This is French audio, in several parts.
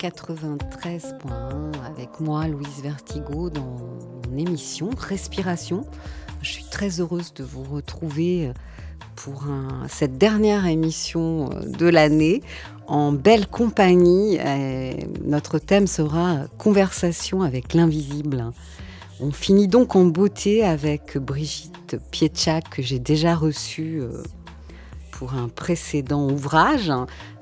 93.1 avec moi, Louise Vertigo, dans mon émission Respiration. Je suis très heureuse de vous retrouver pour un- cette dernière émission euh, de l'année en belle compagnie. Notre thème sera Conversation avec l'invisible. On finit donc en beauté avec Brigitte Pietchak que j'ai déjà reçue euh, pour un précédent ouvrage,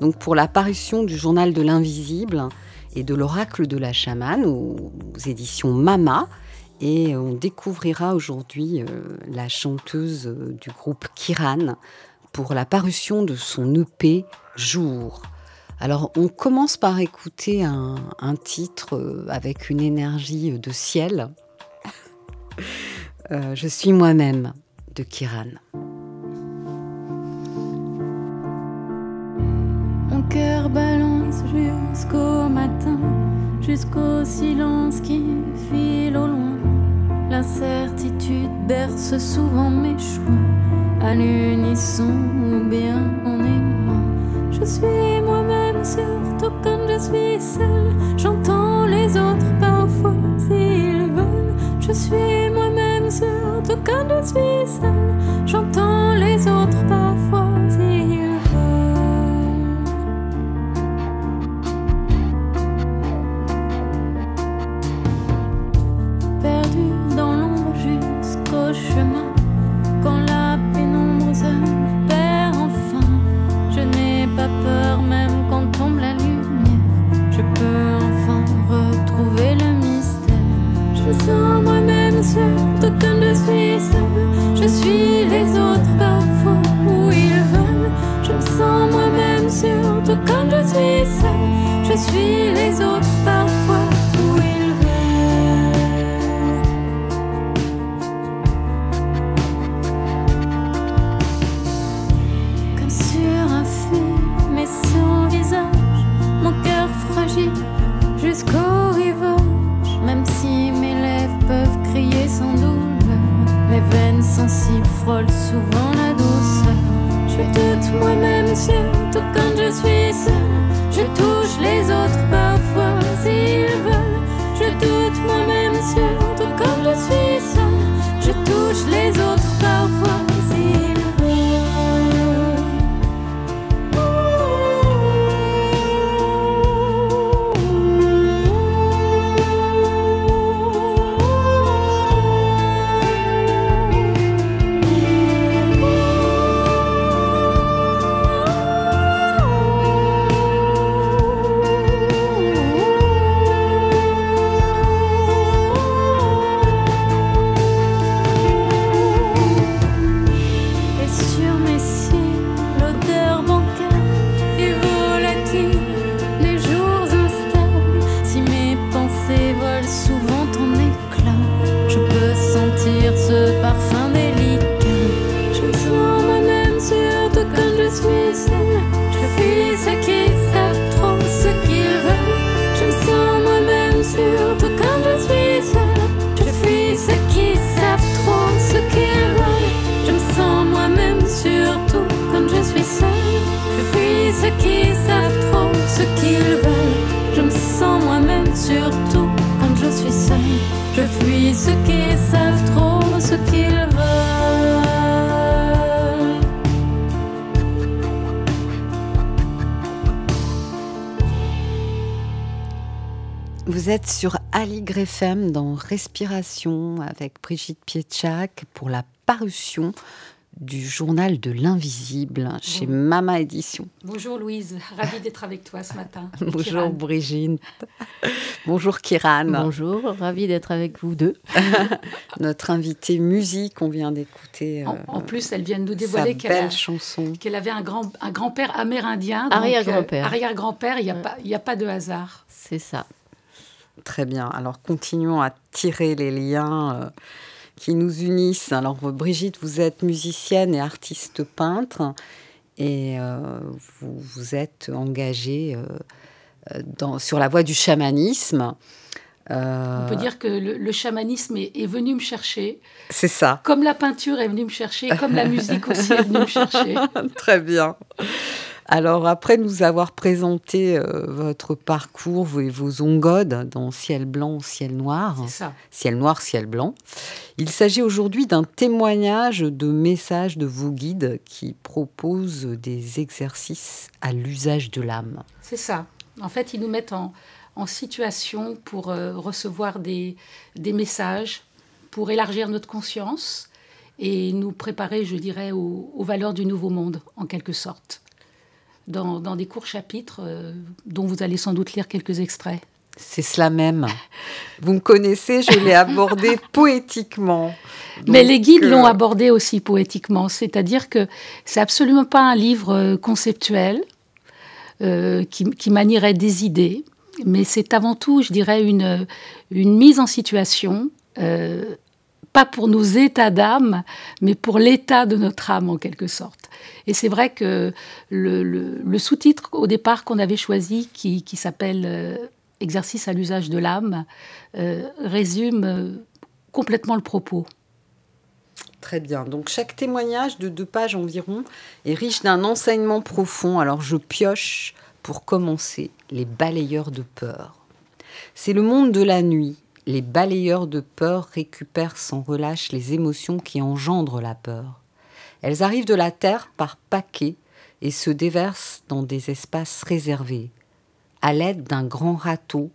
donc pour la parution du journal de l'invisible et de l'oracle de la chamane aux, éditions Mama. Et on découvrira aujourd'hui euh, la chanteuse euh, du groupe Kiran pour la parution de son EP Jour. Alors on commence par écouter un, un titre euh, avec une énergie de ciel. Je suis moi-même de Kiran. Cœur balance jusqu'au matin, jusqu'au silence qui file au loin. L'incertitude berce souvent mes choix, à l'unisson ou bien en émoi. Je suis moi-même, surtout quand je suis seule. J'entends les autres parfois s'ils veulent. Je suis moi-même, surtout quand je suis seule. J'entends les autres parfois FM dans Respiration avec Brigitte Pietchak pour la parution du journal de l'invisible chez Mama Édition. Bonjour Louise, ravie d'être avec toi ce matin. Bonjour Brigitte. Bonjour Kiran. Bonjour, ravie d'être avec vous deux. Notre invitée musique, on vient d'écouter. en, plus, elle vient de nous dévoiler qu'elle chanson. qu'elle avait un grand un grand-père amérindien. Arrière-grand-père. Euh, arrière-grand-père, il n'y a, pas, a pas de hasard. C'est ça. Très bien. Alors continuons à tirer les liens. Euh, qui nous unissent. Alors Brigitte, vous êtes musicienne et artiste peintre et euh, vous, vous êtes engagée euh, dans, sur la voie du chamanisme. On peut dire que le, chamanisme est, est, venu me chercher. C'est ça. Comme la peinture est venue me chercher, comme la musique aussi est venue me chercher. Très bien. Alors, après nous avoir présenté euh, votre parcours et vos ongodes dans Ciel blanc, ciel noir, ciel noir, ciel blanc, il s'agit aujourd'hui d'un témoignage de messages de vos guides qui proposent des exercices à l'usage de l'âme. C'est ça. En fait, ils nous mettent en, situation pour euh, recevoir des, messages, pour élargir notre conscience et nous préparer, je dirais, aux valeurs du nouveau monde, en quelque sorte dans, des courts chapitres euh, dont vous allez sans doute lire quelques extraits. C'est cela même. Vous me connaissez, je l'ai abordé poétiquement. Mais les guides l'ont euh, abordé aussi poétiquement, c'est-à-dire que c'est absolument pas un livre euh, conceptuel qui, manierait des idées, mais c'est avant tout, je dirais, une, une mise en situation, pas pour nos états d'âme, mais pour l'état de notre âme en quelque sorte. Et c'est vrai que le, sous-titre au départ qu'on avait choisi, qui, s'appelle euh, Exercice à l'usage de l'âme, euh, résume euh, complètement le propos. Très bien. Donc chaque témoignage de deux pages environ est riche d'un enseignement profond. Alors je pioche pour commencer les balayeurs de peur. C'est le monde de la nuit. Les balayeurs de peur récupèrent sans relâche les émotions qui engendrent la peur. Elles arrivent de la Terre par paquets et se déversent dans des espaces réservés. À l'aide d'un grand râteau,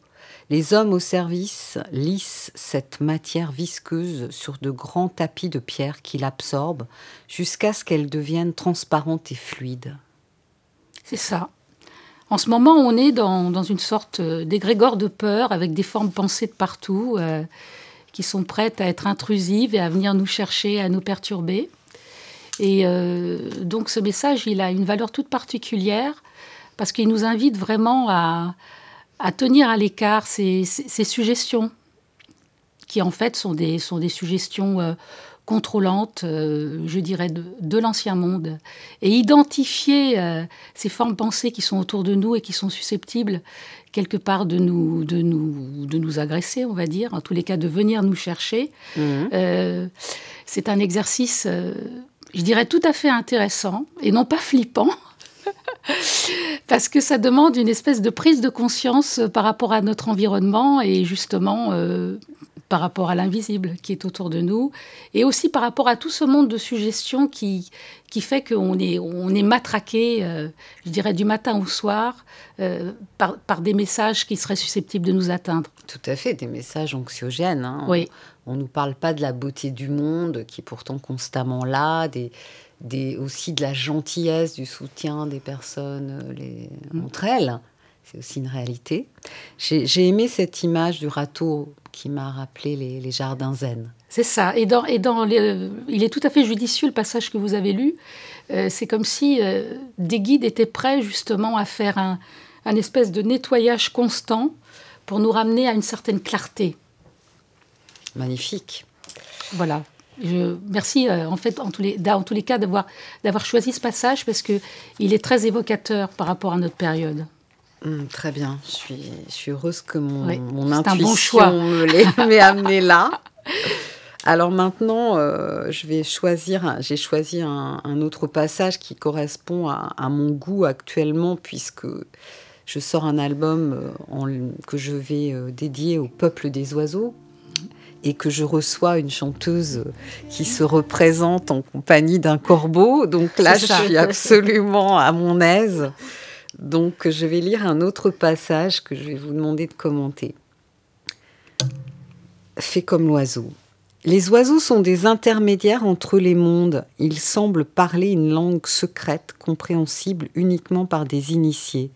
les hommes au service lissent cette matière visqueuse sur de grands tapis de pierre qui l'absorbent jusqu'à ce qu'elle devienne transparente et fluide. C'est ça. En ce moment, on est dans, une sorte d'égrégore de peur avec des formes pensées de partout euh, qui sont prêtes à être intrusives et à venir nous chercher, à nous perturber. Et euh, donc ce message, il a une valeur toute particulière parce qu'il nous invite vraiment à, tenir à l'écart ces, suggestions qui en fait sont des, sont des suggestions euh, contrôlantes, euh, je dirais, de, l'ancien monde, et identifier ces formes pensées qui sont autour de nous et qui sont susceptibles quelque part de nous, de nous, de nous agresser, on va dire, en tous les cas de venir nous chercher. Mmh. c'est un exercice je dirais tout à fait intéressant et non pas flippant. parce que ça demande une espèce de prise de conscience par rapport à notre environnement et justement euh, par rapport à l'invisible qui est autour de nous et aussi par rapport à tout ce monde de suggestions qui, qui fait qu'on est, on est matraqué, euh, je dirais, du matin au soir euh, par, par, des messages qui seraient susceptibles de nous atteindre. Tout à fait, des messages anxiogènes. Hein. Oui. On ne nous parle pas de la beauté du monde qui est pourtant constamment là, des, des, aussi de la gentillesse, du soutien des personnes euh, les, mm. entre elles. C'est aussi une réalité. J'ai aimé cette image du râteau qui m'a rappelé les, jardins zen. C'est ça. Et, dans, et dans il est tout à fait judicieux le passage que vous avez lu. Euh, c'est comme si euh, des guides étaient prêts justement à faire un, un espèce de nettoyage constant pour nous ramener à une certaine clarté. Magnifique. Voilà. Je, merci euh, en fait en tous les, dans tous les cas d'avoir, d'avoir choisi ce passage parce que il est très évocateur par rapport à notre période. Hum, très bien, je suis, je suis heureuse que mon, mon intuition me l'ait amené là. Alors maintenant, euh, je vais choisir, j'ai choisi un, autre passage qui correspond à, à, mon goût actuellement puisque je sors un album euh, en, que je vais dédier au peuple des oiseaux et que je reçois une chanteuse qui se représente en compagnie d'un corbeau. Donc là, je suis absolument à mon aise. Donc je vais lire un autre passage que je vais vous demander de commenter. Fais comme l'oiseau. Les oiseaux sont des intermédiaires entre les mondes. Ils semblent parler une langue secrète, compréhensible uniquement par des initiés.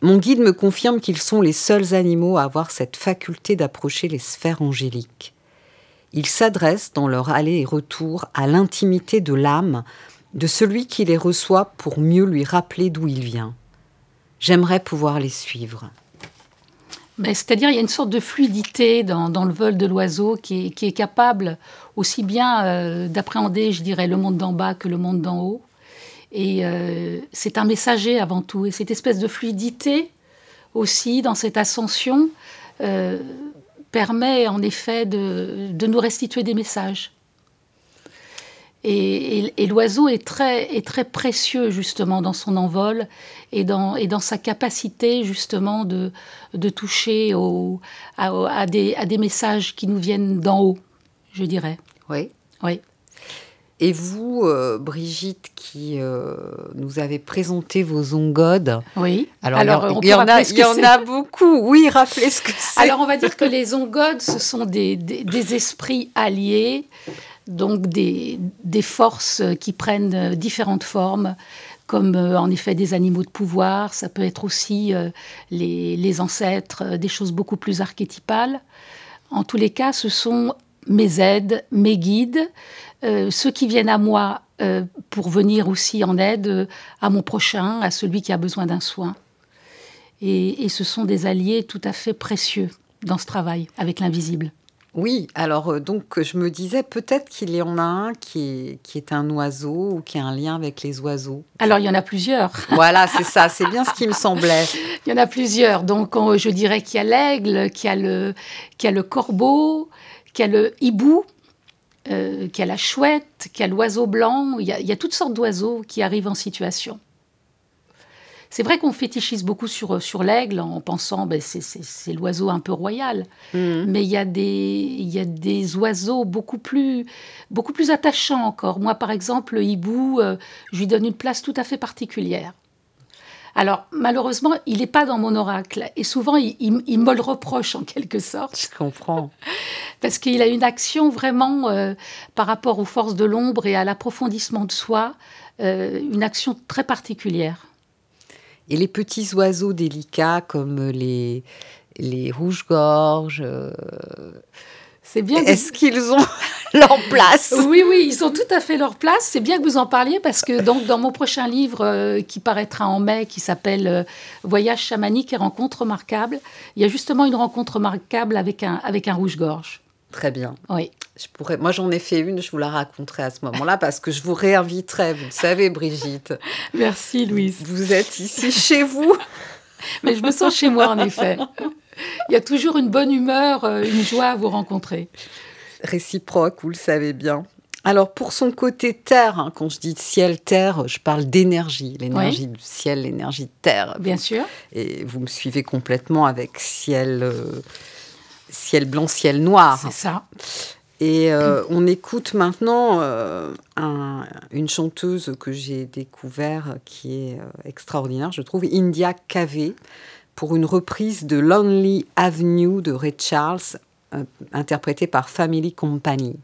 Mon guide me confirme qu'ils sont les seuls animaux à avoir cette faculté d'approcher les sphères angéliques. Ils s'adressent dans leur aller et retour à l'intimité de l'âme de celui qui les reçoit pour mieux lui rappeler d'où il vient. J'aimerais pouvoir les suivre. Ben, c'est-à-dire, il y a une sorte de fluidité dans, le vol de l'oiseau qui, est, capable aussi bien euh, d'appréhender, je dirais, le monde d'en bas que le monde d'en haut. Et euh, c'est un messager avant tout. Et cette espèce de fluidité aussi dans cette ascension euh, permet en effet de, nous restituer des messages. Et, l'oiseau est très, est très précieux justement dans son envol et dans, et dans sa capacité justement de, de toucher au, à, des, à des messages qui nous viennent d'en haut, je dirais. Oui. Oui. Et vous, euh, Brigitte, qui euh, nous avez présenté vos ongodes. Oui. Alors, il y, en, a, il y en a beaucoup. Oui, rappelez ce que c'est. Alors, on va dire que les ongodes, ce sont des, des, esprits alliés, donc des, forces qui prennent différentes formes, comme euh, en effet des animaux de pouvoir. Ça peut être aussi les, les ancêtres, des choses beaucoup plus archétypales. En tous les cas, ce sont mes aides, mes guides, euh, ceux qui viennent à moi euh, pour venir aussi en aide euh, à mon prochain, à celui qui a besoin d'un soin. Et, ce sont des alliés tout à fait précieux dans ce travail avec l'invisible. Oui, alors donc je me disais peut-être qu'il y en a un qui est, qui est un oiseau ou qui a un lien avec les oiseaux. Alors il y en a plusieurs. Voilà, c'est ça, c'est bien ce qui me semblait. il y en a plusieurs. Donc je dirais qu'il y a l'aigle, qu'il y, a le, qu'il y a le corbeau, qu'il y a le hibou, euh, qu'il y a la chouette, qu'il y a l'oiseau blanc, il y a, toutes sortes d'oiseaux qui arrivent en situation. C'est vrai qu'on fétichise beaucoup sur, sur l'aigle en pensant ben, c'est l'oiseau un peu royal. Mhm. Mais il y, a des, y a des oiseaux beaucoup plus, beaucoup plus attachants encore. Moi, par exemple, le hibou, euh, je lui donne une place tout à fait particulière. Alors, malheureusement, il n'est pas dans mon oracle. Et souvent, il, me le reproche en quelque sorte. Je comprends. Parce qu'il a une action vraiment euh, par rapport aux forces de l'ombre et à l'approfondissement de soi, euh, une action très particulière. Et les petits oiseaux délicats comme les, les rouges-gorges, euh, c'est bien. Est-ce qu'ils ont leur place? Oui, oui, ils ont tout à fait leur place. C'est bien que vous en parliez parce que donc dans mon prochain livre euh, qui paraîtra en mai, qui s'appelle euh, Voyage chamanique et rencontres remarquables, il y a justement une rencontre remarquable avec un avec un rouge-gorge. Très bien. Oui. Je pourrais, moi, j'en ai fait une, je vous la raconterai à ce moment-là parce que je vous réinviterai, vous le savez, Brigitte. Merci, Louise. Vous êtes ici chez vous. Mais je me sens chez moi, en effet. Il y a toujours une bonne humeur, euh, une joie à vous rencontrer. Réciproque, vous le savez bien. Alors pour son côté terre, hein, quand je dis ciel-terre, je parle d'énergie, l'énergie du ciel, l'énergie de terre. Bien sûr. Et vous me suivez complètement avec ciel, euh, ciel blanc, ciel noir. C'est ça. Et euh, on écoute maintenant une chanteuse que j'ai découvert qui est extraordinaire, je trouve, India Cave pour une reprise de Lonely Avenue de Ray Charles, euh, interprétée par Family Company.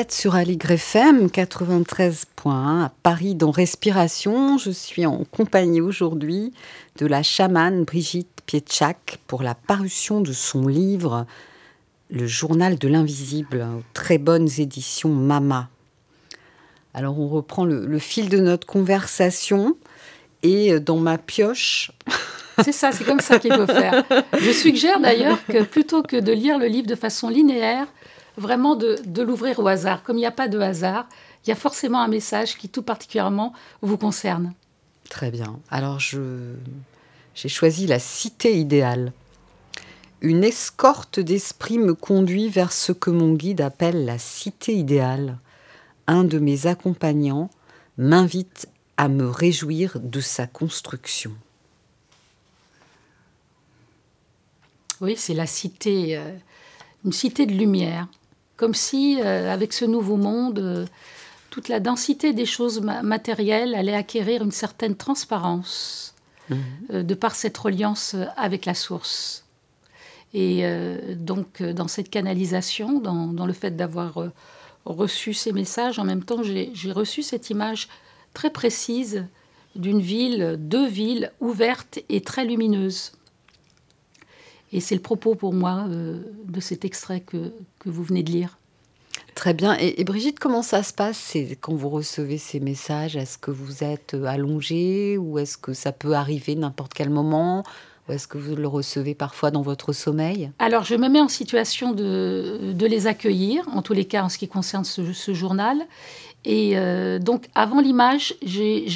Êtes sur Aligre FM 93.1 à Paris dans Respiration. Je suis en compagnie aujourd'hui de la chamane Brigitte Pietchak pour la parution de son livre Le journal de l'invisible aux très bonnes éditions Mama. Alors on reprend le, le fil de notre conversation et dans ma pioche. C'est ça, c'est comme ça qu'il faut faire. Je suggère d'ailleurs que plutôt que de lire le livre de façon linéaire, vraiment de, l'ouvrir au hasard. Comme il n'y a pas de hasard, il y a forcément un message qui tout particulièrement vous concerne. Très bien. Alors j'ai choisi la cité idéale. Une escorte d'esprit me conduit vers ce que mon guide appelle la cité idéale. Un de mes accompagnants m'invite à me réjouir de sa construction. Oui, c'est la cité, euh, une cité de lumière comme si, euh, avec ce nouveau monde, euh, toute la densité des choses matérielles allait acquérir une certaine transparence mhm. euh, de par cette reliance avec la source. Et donc, dans cette canalisation, dans, le fait d'avoir reçu ces messages, en même temps, j'ai reçu cette image très précise d'une ville, deux villes ouvertes et très lumineuses. Et c'est le propos pour moi euh, de cet extrait que, que, vous venez de lire. Très bien. Et, Brigitte, comment ça se passe c'est quand vous recevez ces messages? Est-ce que vous êtes euh, allongé ou est-ce que ça peut arriver n'importe quel moment? Ou est-ce que vous le recevez parfois dans votre sommeil? Alors, je me mets en situation de, de, les accueillir, en tous les cas en ce qui concerne ce, ce journal. Et euh, donc, avant l'image, j'ai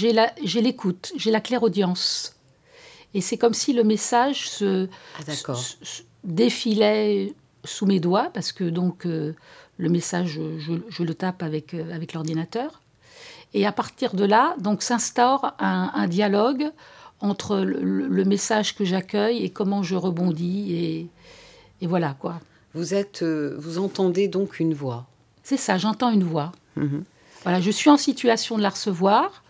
l'écoute, j'ai la claire audience. Et c'est comme si le message se, ah, défilait sous mes doigts, parce que donc euh, le message, je, le tape avec, euh, avec l'ordinateur. Et à partir de là, donc s'instaure un, dialogue entre le, message que j'accueille et comment je rebondis. Et, et voilà quoi. Vous, êtes, euh, vous entendez donc une voix C'est ça, j'entends une voix. Mhm. Voilà, je suis en situation de la recevoir.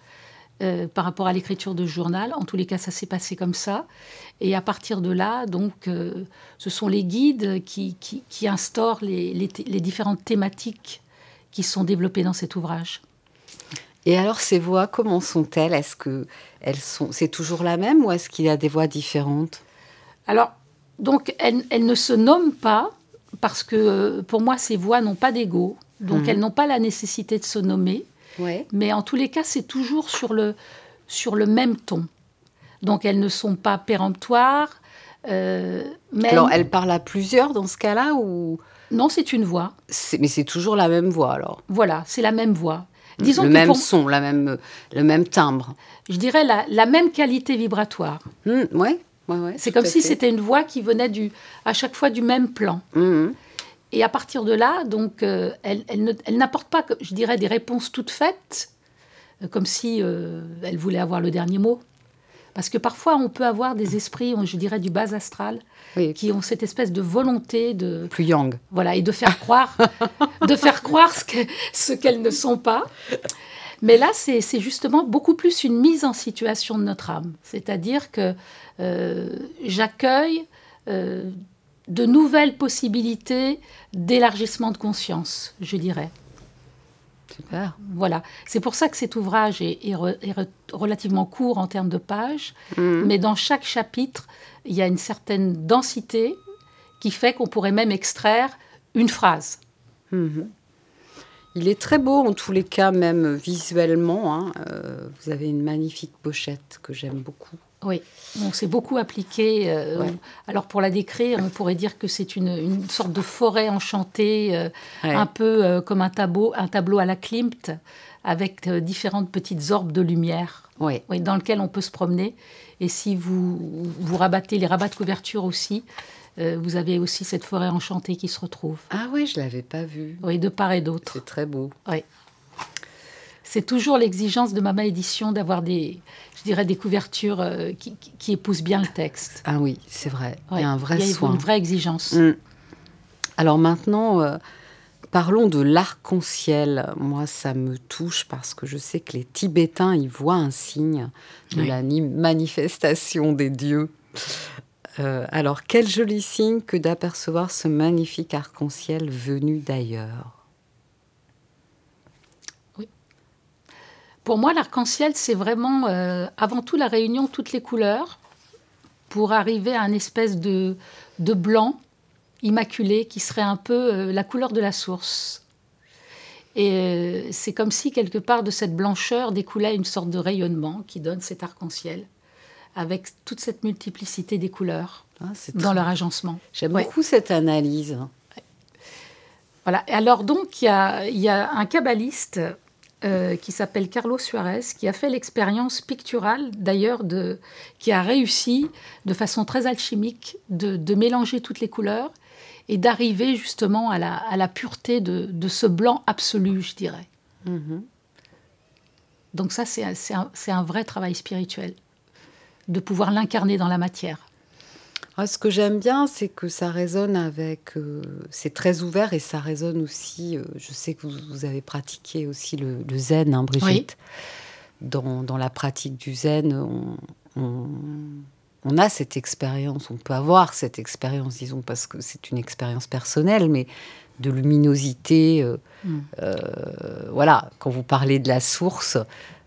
Euh, par rapport à l'écriture de journal. En tous les cas, ça s'est passé comme ça. Et à partir de là, donc, euh, ce sont les guides qui, qui, instaurent les, les, différentes thématiques qui sont développées dans cet ouvrage. Et alors, ces voix, comment sont-elles? Est-ce que elles sont, c'est toujours la même ou est-ce qu'il y a des voix différentes? Alors, donc, elles, elles, ne se nomment pas parce que euh, pour moi, ces voix n'ont pas d'ego. Donc, mhm. elles n'ont pas la nécessité de se nommer. Mais en tous les cas, c'est toujours sur le, sur le même ton. Donc elles ne sont pas péremptoires. Euh, alors, elles... parlent à plusieurs dans ce cas-là ou? Non, c'est une voix. Mais c'est toujours la même voix alors Voilà, c'est la même voix. Disons le même son, la même, le même timbre. Je dirais la, la même qualité vibratoire. Oui, mmh, ouais, ouais, c'est comme si c'était une voix qui venait du, à chaque fois du même plan. Mmh. Et à partir de là, donc, euh, elle, elle n'apporte pas, je dirais, des réponses toutes faites, euh, comme si euh, elle voulait avoir le dernier mot. Parce que parfois, on peut avoir des esprits, je dirais, du bas astral, qui ont cette espèce de volonté de... Plus yang. Voilà, et de faire croire, de faire croire ce qu'elles ne sont pas. Mais là, c'est justement beaucoup plus une mise en situation de notre âme. C'est-à-dire que j'accueille de nouvelles possibilités d'élargissement de conscience, je dirais. Super. Voilà. C'est pour ça que cet ouvrage est, relativement court en termes de pages, mhm. mais dans chaque chapitre, il y a une certaine densité qui fait qu'on pourrait même extraire une phrase. Mhm. Il est très beau en tous les cas, même visuellement. Hein. Euh, vous avez une magnifique pochette que j'aime beaucoup. Oui, on s'est beaucoup appliqué. Euh, alors pour la décrire, on pourrait dire que c'est une, sorte de forêt enchantée, euh, un peu euh, comme un tableau, un tableau à la Klimt, avec différentes petites orbes de lumière, oui. dans lequel on peut se promener. Et si vous, vous rabattez les rabats de couverture aussi, vous avez aussi cette forêt enchantée qui se retrouve. Ah oui, je l'avais pas vue. Oui, de part et d'autre. C'est très beau. Oui c'est toujours l'exigence de Mama Édition d'avoir des, je dirais, des couvertures euh, qui, épousent bien le texte. Ah oui, c'est vrai. il y a un vrai il y a une vraie exigence. Mm. Alors maintenant, euh, parlons de l'arc-en-ciel. Moi, ça me touche parce que je sais que les Tibétains y voient un signe de la manifestation des dieux. Euh, alors, quel joli signe que d'apercevoir ce magnifique arc-en-ciel venu d'ailleurs. Pour moi, l'arc-en-ciel, c'est vraiment euh, avant tout la réunion de toutes les couleurs pour arriver à un espèce de, de blanc immaculé qui serait un peu euh, la couleur de la source. Et euh, c'est comme si quelque part de cette blancheur découlait une sorte de rayonnement qui donne cet arc-en-ciel avec toute cette multiplicité des couleurs Ah, dans très- leur agencement. J'aime Ouais. beaucoup cette analyse. Voilà. Et Alors donc, il y y a un kabbaliste euh, qui s'appelle Carlos Suarez qui a fait l'expérience picturale, d'ailleurs, de, qui a réussi de façon très alchimique de, de mélanger toutes les couleurs et d'arriver justement à la, à la pureté de, de ce blanc absolu, je dirais. Mhm. Donc ça, un- c'est un vrai travail spirituel, de pouvoir l'incarner dans la matière. Ah, ce que j'aime bien, c'est que ça résonne avec. euh, c'est très ouvert et ça résonne aussi. euh, je sais que vous, vous avez pratiqué aussi le, le zen, hein, Brigitte. Dans, dans la pratique du zen, on, on- on a cette expérience, on peut avoir cette expérience, disons, parce que c'est une expérience personnelle, mais de luminosité. euh, Mm. euh, voilà, quand vous parlez de la source,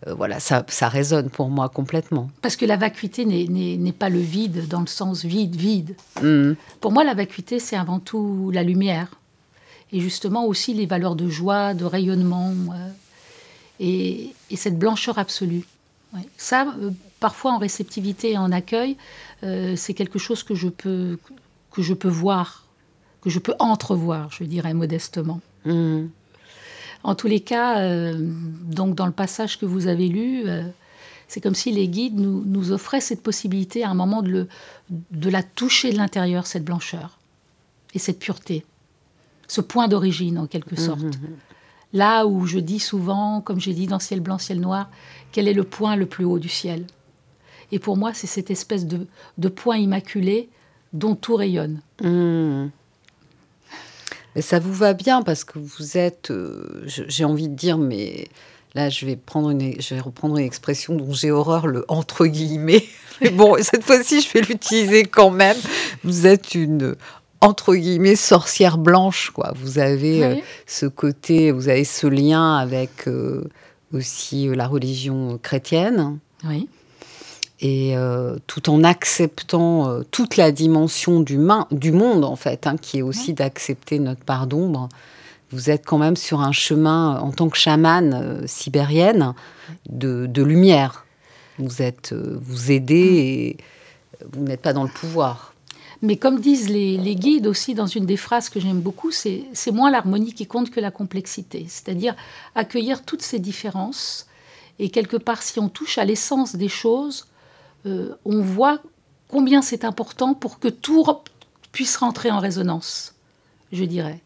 euh, voilà, ça, ça résonne pour moi complètement. Parce que la vacuité n'est- pas le vide dans le sens vide, vide. Mhm. Pour moi, la vacuité, c'est avant tout la lumière. Et justement aussi les valeurs de joie, de rayonnement. euh, et, et cette blancheur absolue. Ouais. Ça, euh, parfois en réceptivité et en accueil, c'est quelque chose que je, peux, que je peux voir, que je peux entrevoir, je dirais modestement. Mhm. En tous les cas, euh, donc dans le passage que vous avez lu, euh, c'est comme si les guides nous, nous offraient cette possibilité à un moment de, le- de la toucher de l'intérieur, cette blancheur et cette pureté, ce point d'origine en quelque sorte. Là où je dis souvent, comme j'ai dit dans Ciel blanc, ciel noir, quel est le point le plus haut du ciel? Et pour moi, c'est cette espèce de, de point immaculé dont tout rayonne. Mmh. Ça vous va bien parce que vous êtes, euh, j'ai envie de dire, mais là je vais prendre une, je vais reprendre une expression dont j'ai horreur, le entre guillemets. Mais bon, cette fois-ci je vais l'utiliser quand même. Vous êtes une entre guillemets sorcière blanche, quoi. Vous avez euh, ce côté, vous avez ce lien avec euh, aussi la religion chrétienne Oui. Et euh, tout en acceptant euh, toute la dimension du, monde, en fait, hein, qui est aussi d'accepter notre part d'ombre. Vous êtes quand même sur un chemin, en tant que chamane euh, sibérienne, de, de lumière. Vous êtes, euh, vous aidez et vous n'êtes pas dans le pouvoir. Mais comme disent les, les guides aussi dans une des phrases que j'aime beaucoup, c'est moins l'harmonie qui compte que la complexité. C'est-à-dire accueillir toutes ces différences. Et quelque part, si on touche à l'essence des choses, euh, on voit combien c'est important pour que tout puisse rentrer en résonance, je dirais.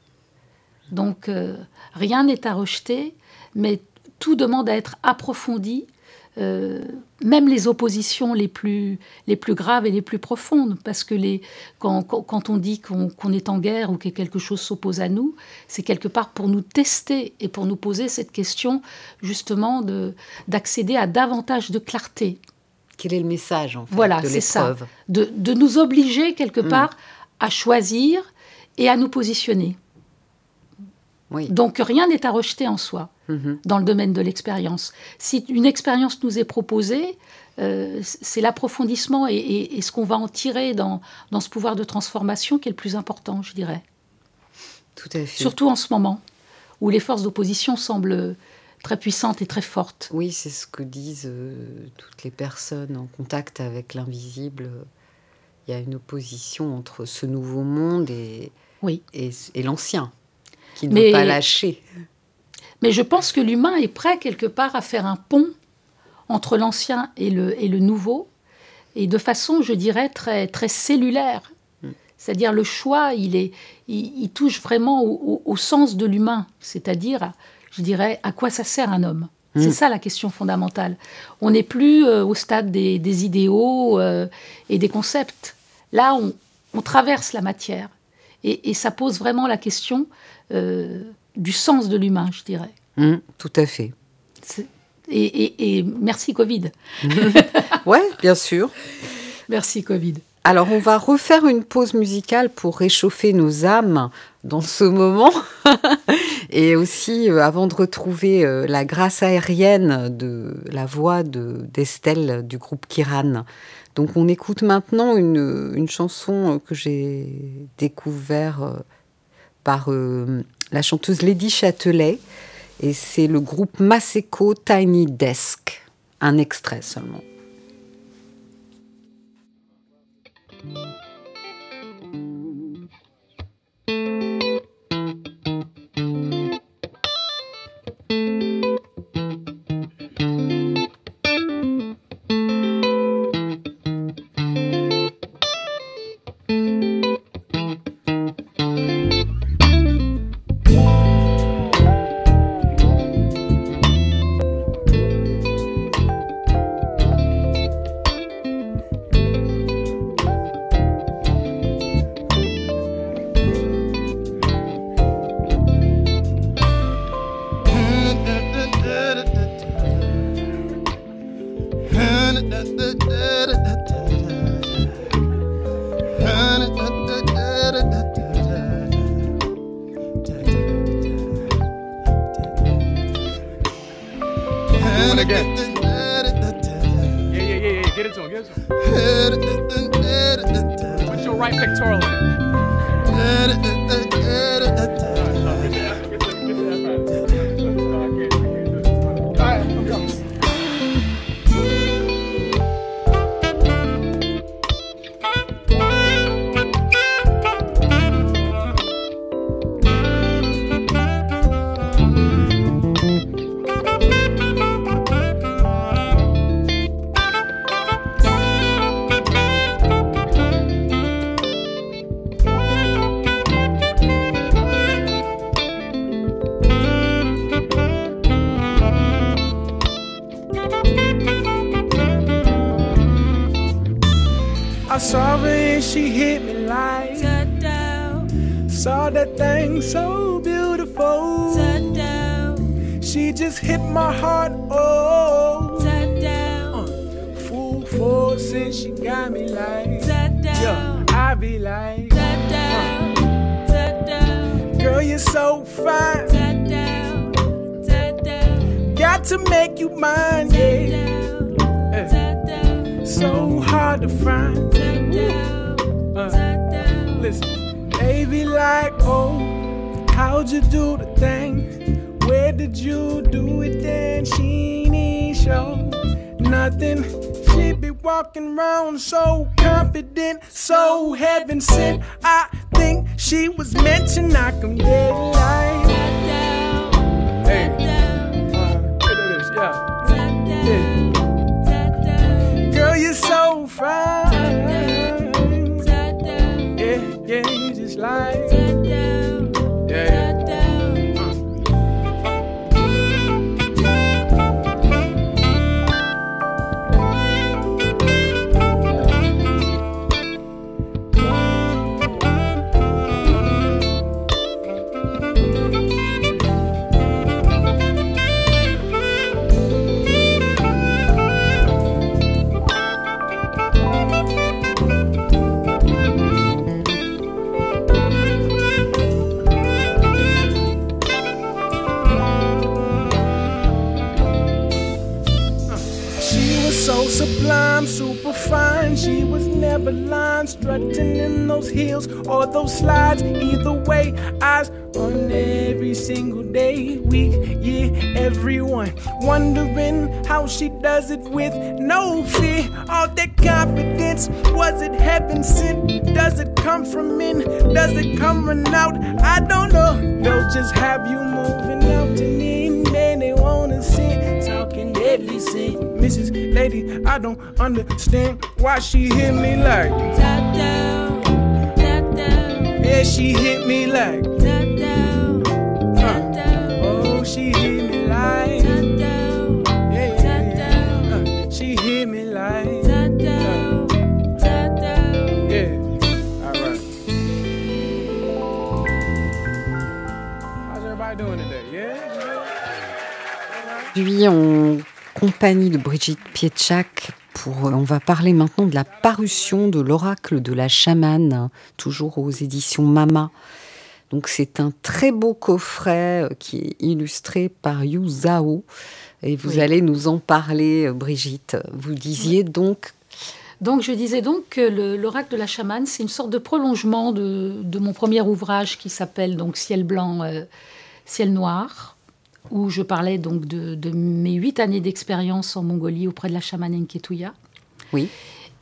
Donc, euh, rien n'est à rejeter, mais tout demande à être approfondi, euh, même les oppositions les plus, graves et les plus profondes, parce que quand, on dit qu'on est en guerre ou que quelque chose s'oppose à nous, c'est quelque part pour nous tester et pour nous poser cette question justement de- d'accéder à davantage de clarté, Quel est le message, en fait, Voilà, de c'est ça. l'épreuve de, de nous obliger quelque part à choisir et à nous positionner. Oui. Donc rien n'est à rejeter en soi Mhm. dans le domaine de l'expérience. Si une expérience nous est proposée, euh, c'est l'approfondissement et, et- et ce qu'on va en tirer dans, dans ce pouvoir de transformation qui est le plus important, je dirais. Tout à fait. Surtout en ce moment, où les forces d'opposition semblent très puissantes et très fortes. Oui, c'est ce que disent euh, toutes les personnes en contact avec l'invisible. Il y a une opposition entre ce nouveau monde et, Oui. et, et l'ancien, qui ne Mais- veut pas lâcher. Mais je pense que l'humain est prêt quelque part à faire un pont entre l'ancien et le, et le nouveau, et de façon, je dirais, très, très cellulaire. C'est-à-dire le choix, il, est, il, il touche vraiment au, au- au sens de l'humain, c'est-à-dire, je dirais, à quoi ça sert un homme? C'est ça la question fondamentale. On n'est plus euh, au stade des, des idéaux euh, et des concepts. Là, on, on traverse la matière. Et, et ça pose vraiment la question euh, du sens de l'humain, je dirais. Hum, tout à fait. Et- et merci Covid. Ouais, bien sûr. Merci Covid. Alors, on va refaire une pause musicale pour réchauffer nos âmes dans ce moment. Et aussi, euh, avant de retrouver euh, la grâce aérienne de la voix d'Estelle du groupe Kiran. Donc on écoute maintenant une, une chanson que j'ai découverte par la chanteuse Lady Châtelet. Et c'est le groupe Maseko Tiny Desk. Un extrait seulement. How'd you do the thing? Where did you do it then? She ain't show nothing. She be walking around so confident, so heaven sent. I think she was mentioned. I can get like hey. yeah. Girl, you're so fine. Yeah, yeah, just like. Does it with no fear. All that confidence, was it heaven sent? Does it come from in? Does it come from out? I don't know. They'll just have you moving out to in, man. They wanna sit talking deadly sin. Mrs. Lady, I don't understand why she hit me like. Yeah, she hit me like. Aujourd'hui, en compagnie de Brigitte Pietchak, pour, on va parler maintenant de la parution de l'oracle de la chamane, toujours aux éditions Mama. Donc c'est un très beau coffret euh, qui est illustré par Yu Zhao. Et vous Oui. allez nous en parler, euh, Brigitte. Vous disiez donc... Donc je disais donc que le- l'oracle de la chamane, c'est une sorte de prolongement de, de mon premier ouvrage qui s'appelle donc Ciel blanc, euh, ciel noir, où je parlais donc de, de mes huit années d'expérience en Mongolie auprès de la chamane Enketuya. Oui.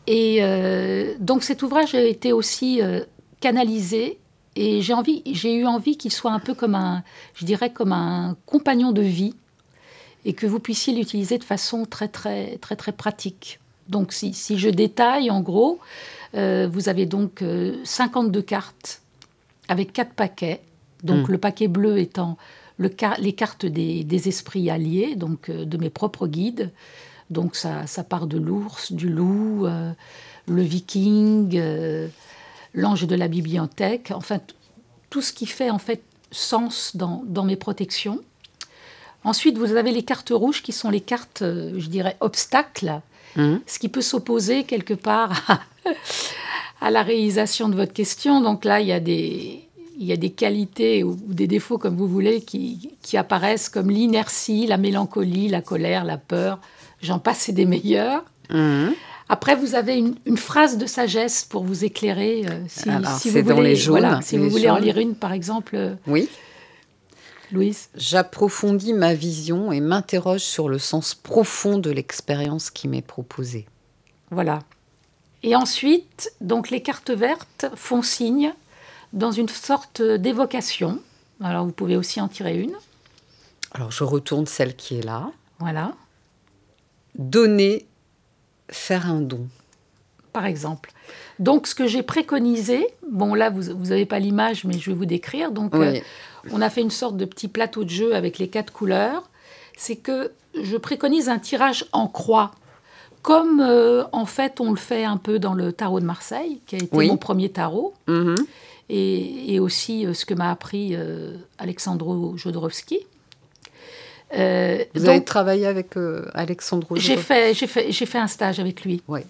Et euh, donc cet ouvrage a été aussi euh, canalisé et j'ai envie, j'ai eu envie qu'il soit un peu comme un, je dirais comme un compagnon de vie et que vous puissiez l'utiliser de façon très très très très pratique. Donc si, si je détaille en gros, euh, vous avez donc euh, 52 cartes avec quatre paquets. Donc Mm. le paquet bleu étant le les cartes des, des esprits alliés, donc euh, de mes propres guides. Donc ça, ça part de l'ours, du loup, euh, le viking, euh, l'ange de la bibliothèque, enfin tout ce qui fait en fait sens dans, dans mes protections. Ensuite, vous avez les cartes rouges qui sont les cartes, je dirais, obstacles, Mhm. ce qui peut s'opposer quelque part à, à la réalisation de votre question. Donc là, il y a des, il y a des qualités ou, des défauts, comme vous voulez, qui, qui apparaissent comme l'inertie, la mélancolie, la colère, la peur. J'en passe et des meilleurs. Mhm. Après, vous avez une, une phrase de sagesse pour vous éclairer. euh, si, Alors, si c'est vous dans voulez, les jaunes, voilà, si les vous voulez en lire une, par exemple, euh, Oui. Louise. J'approfondis ma vision et m'interroge sur le sens profond de l'expérience qui m'est proposée. Voilà. Et ensuite, donc les cartes vertes font signe dans une sorte d'évocation. Alors vous pouvez aussi en tirer une. Alors je retourne celle qui est là. Voilà, Donner, faire un don. par exemple. Donc ce que j'ai préconisé, bon là vous n'avez pas l'image, mais je vais vous décrire. Donc euh, on a fait une sorte de petit plateau de jeu avec les quatre couleurs. C'est que je préconise un tirage en croix. Comme euh, en fait on le fait un peu dans le tarot de Marseille, qui a été Oui. mon premier tarot. Mhm. Et, et aussi euh, ce que m'a appris euh, Alexandro Jodorowsky. Euh, Vous avez travaillé avec euh, Alexandre j'ai fait, j'ai fait, j'ai fait un stage avec lui. Ouais.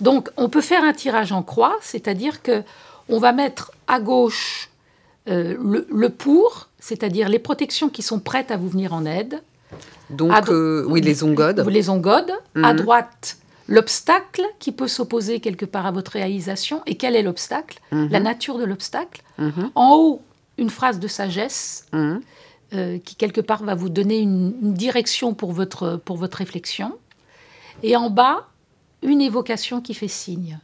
Donc, on peut faire un tirage en croix, c'est-à-dire que on va mettre à gauche euh, le, le pour, c'est-à-dire les protections qui sont prêtes à vous venir en aide. Donc, À oui, les ongodes. Les ongodes. À Mhm. droite, l'obstacle qui peut s'opposer quelque part à votre réalisation. Et quel est l'obstacle? Mhm. La nature de l'obstacle. Mhm. En haut, une phrase de sagesse Mhm. euh, qui, quelque part, va vous donner une, une direction pour votre, pour votre réflexion. Et en bas, une évocation qui fait signe.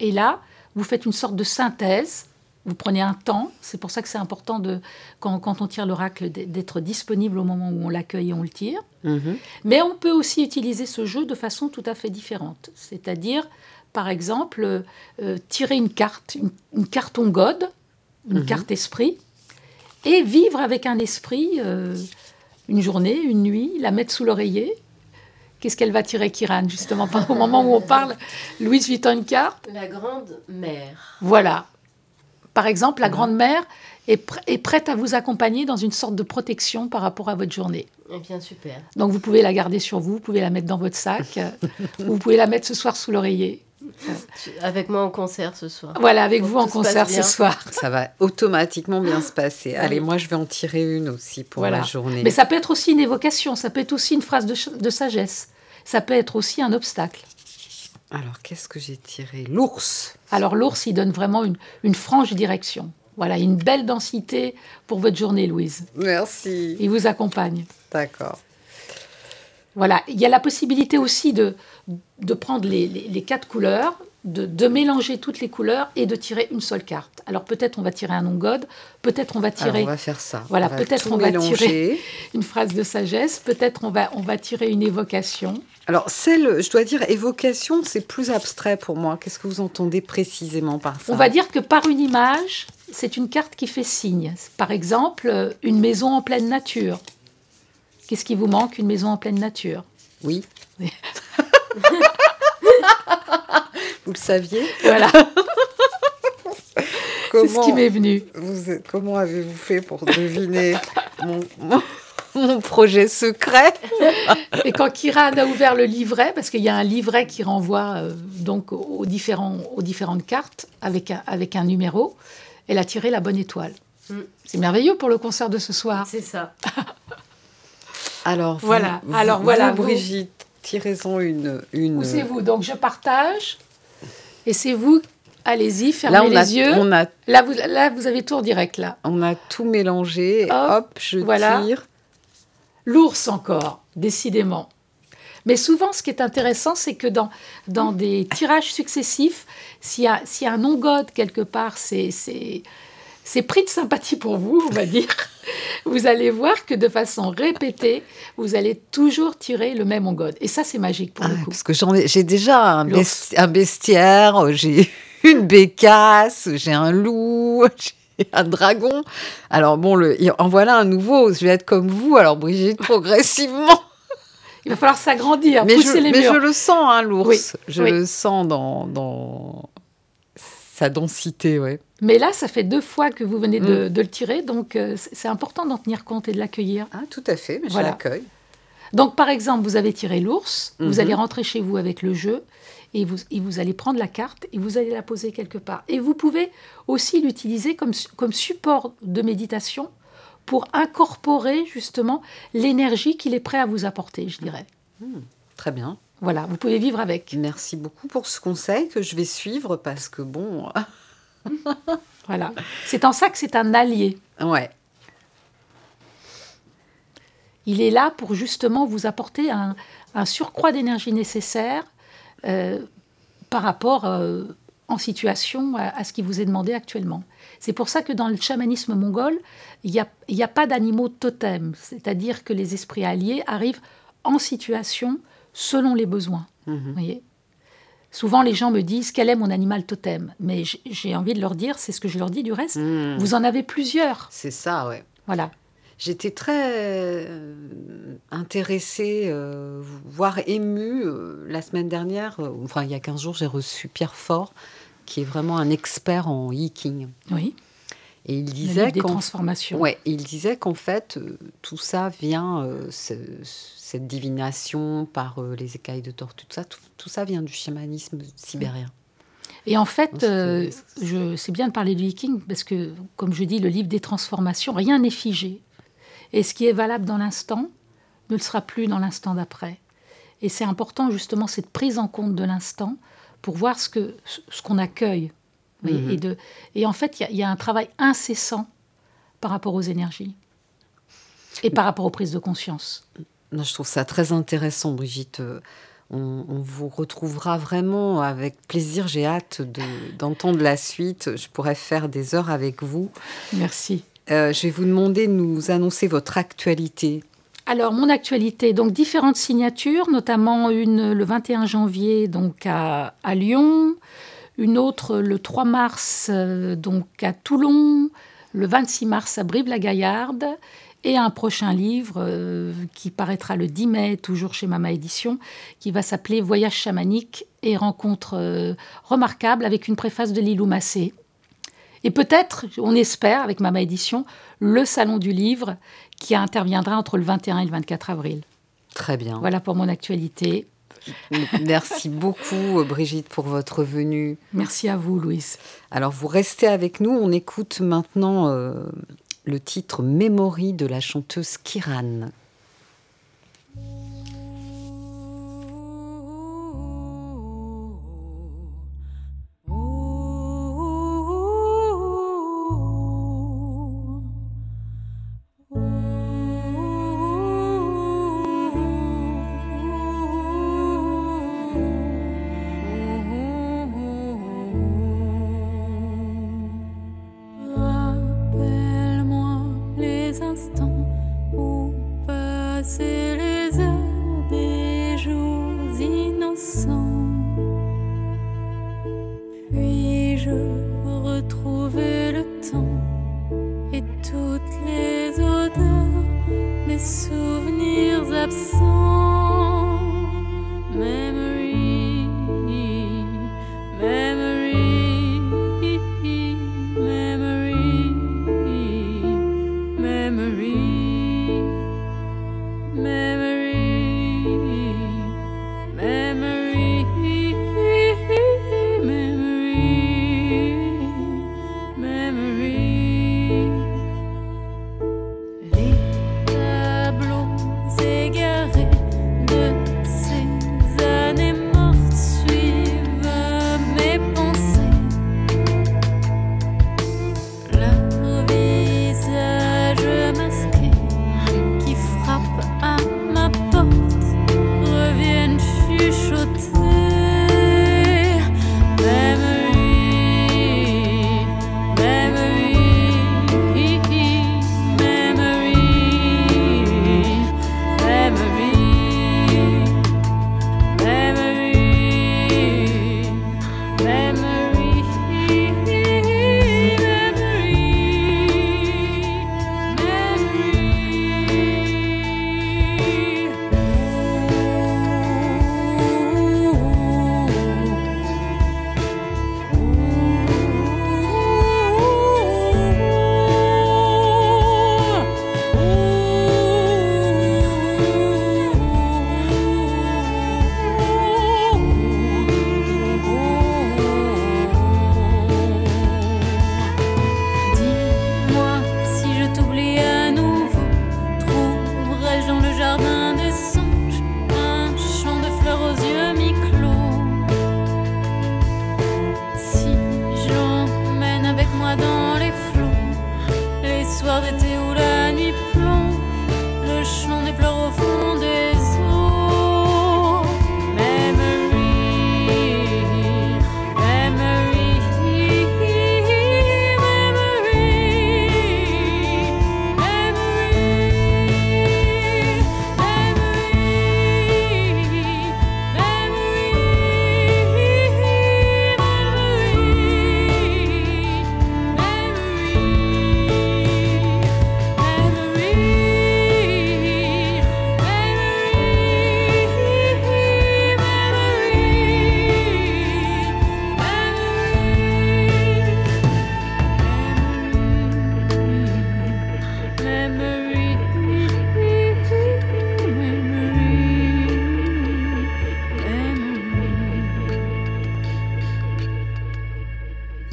Et là, vous faites une sorte de synthèse. Vous prenez un temps. C'est pour ça que c'est important, de, quand, quand on tire l'oracle, d'être disponible au moment où on l'accueille et on le tire. Mhm. Mais on peut aussi utiliser ce jeu de façon tout à fait différente. C'est-à-dire, par exemple, euh, tirer une carte, une, une carte on God, une carte esprit, et vivre avec un esprit euh, une journée, une nuit, la mettre sous l'oreiller. Qu'est-ce qu'elle va tirer, Kiran, justement, au moment où on parle Louise vit une carte. La grande mère. Voilà. Par exemple, la grande-mère est, pr- est prête à vous accompagner dans une sorte de protection par rapport à votre journée. Eh bien, super. Donc vous pouvez la garder sur vous, vous pouvez la mettre dans votre sac, ou vous pouvez la mettre ce soir sous l'oreiller. Avec moi en concert ce soir. Voilà, avec vous en concert ce soir. Ça va automatiquement bien se passer. Oui. Allez, moi, je vais en tirer une aussi pour Voilà. la journée. Mais ça peut être aussi une évocation, ça peut être aussi une phrase de sagesse, ça peut être aussi un obstacle. Alors, qu'est-ce que j'ai tiré? L'ours. Alors l'ours, il donne vraiment une, une franche direction. Voilà, une belle densité pour votre journée, Louise. Merci. Il vous accompagne. D'accord. Voilà, il y a la possibilité aussi de, de prendre les, les- les quatre couleurs, de, de mélanger toutes les couleurs et de tirer une seule carte. Alors peut-être on va tirer un non-god, peut-être on va Alors, tirer on va faire ça. Voilà, On va peut-être on va tirer. une phrase de sagesse, peut-être on va, on va tirer une évocation. Alors, celle, je dois dire, évocation, c'est plus abstrait pour moi. Qu'est-ce que vous entendez précisément par ça? On va dire que par une image, c'est une carte qui fait signe. Par exemple, euh, une maison en pleine nature. Qu'est-ce qui vous manque Une maison en pleine nature? Oui. Oui. vous le saviez? Voilà, c'est ce qui m'est venu. vous comment avez-vous fait pour deviner mon, mon- projet secret Et quand Kiran a ouvert le livret, parce qu'il y a un livret qui renvoie euh, donc aux, différents, aux différentes cartes avec un, avec un numéro, elle a tiré la bonne étoile. Mm. C'est merveilleux pour le concert de ce soir. C'est ça. Alors, vous- Voilà, vous- alors vous, voilà, vous- Brigitte, tirez-en une. une... C'est vous. Donc je partage. Et c'est vous. Allez-y, fermez Là, on les a, yeux. on, a, Là, vous, là, vous avez tout en direct, là. on a tout mélangé. Hop, Hop, je voilà. tire. L'ours encore, décidément. Mais souvent, ce qui est intéressant, c'est que dans, dans des tirages successifs, s'il y, a- s'il y a un non-god quelque part, c'est c'est- c'est pris de sympathie pour vous, on va dire. Vous allez voir que de façon répétée, vous allez toujours tirer le même on-god. Et ça, c'est magique pour Ah, le coup. parce que j'en ai, j'ai déjà un, besti- un bestiaire, j'ai une bécasse, j'ai un loup, j'ai un dragon. Alors bon, le, en voilà un nouveau. Je vais être comme vous, alors Brigitte, progressivement. Il va falloir s'agrandir, mais pousser je, les mais murs. je le sens, hein, l'ours. Oui, Je oui. le sens dans, dans sa densité, ouais. Mais là, ça fait deux fois que vous venez Mm. de, de le tirer, donc euh, c'est important d'en tenir compte et de l'accueillir. Ah, tout à fait, mais je l'accueille. Donc, par exemple, vous avez tiré l'ours, vous allez rentrer chez vous avec le jeu, et vous, et vous allez prendre la carte et vous allez la poser quelque part. Et vous pouvez aussi l'utiliser comme, su- comme support de méditation pour incorporer justement l'énergie qu'il est prêt à vous apporter, je dirais. Très bien. Voilà, vous pouvez vivre avec. Merci beaucoup pour ce conseil que je vais suivre parce que bon, Voilà. C'est en ça que c'est un allié. ouais. Il est là pour justement vous apporter un, un surcroît d'énergie nécessaire par rapport euh, en situation à, à ce qui vous est demandé actuellement. C'est pour ça que dans le chamanisme mongol, il n'y a, y a pas d'animaux totems, c'est-à-dire que les esprits alliés arrivent en situation selon les besoins. Vous voyez? Souvent, les gens me disent quel est mon animal totem, mais j'ai- envie de leur dire, c'est ce que je leur dis du reste, Mhm. vous en avez plusieurs. C'est ça, ouais. Voilà. J'étais très euh, intéressée, euh, voire émue. euh, la semaine dernière, euh, enfin il y a 15 jours, j'ai reçu Pierre Fort, qui est vraiment un expert en yiking. Oui. Et il disait des transformations. ouais, il disait qu'en fait, euh, tout ça vient, ce- cette divination par les écailles de tortue, tout ça, tout, tout ça vient du chamanisme sibérien. Et en fait, euh, c'est bien de parler du viking parce que, comme je dis, le livre des transformations, rien n'est figé. Et ce qui est valable dans l'instant ne le sera plus dans l'instant d'après. Et c'est important justement cette prise en compte de l'instant pour voir ce que ce qu'on accueille. Mhm. et, de, et en fait, il y a- il y, a un travail incessant par rapport aux énergies et par rapport aux prises de conscience. Non, je trouve ça très intéressant, Brigitte. On, on vous retrouvera vraiment avec plaisir. J'ai hâte de- d'entendre la suite. Je pourrais faire des heures avec vous. Merci. Euh, je vais vous demander de nous annoncer votre actualité. Alors, mon actualité, donc différentes signatures, notamment une le 21 janvier donc à, Lyon, une autre le 3 mars euh, donc à Toulon, le 26 mars à Brive-la-Gaillarde, et un prochain livre euh, qui paraîtra le 10 mai, toujours chez Mama Édition, qui va s'appeler Voyage chamanique et rencontre remarquable avec une préface de Lilou Massé. Et peut-être, on espère, avec Mama Édition, le salon du livre qui interviendra entre le 21 et le 24 avril. Très bien. Voilà pour mon actualité. Merci beaucoup, Brigitte, pour votre venue. Merci à vous, Louise. Alors, vous restez avec nous. On écoute maintenant euh, le titre Memory de la chanteuse Kiran.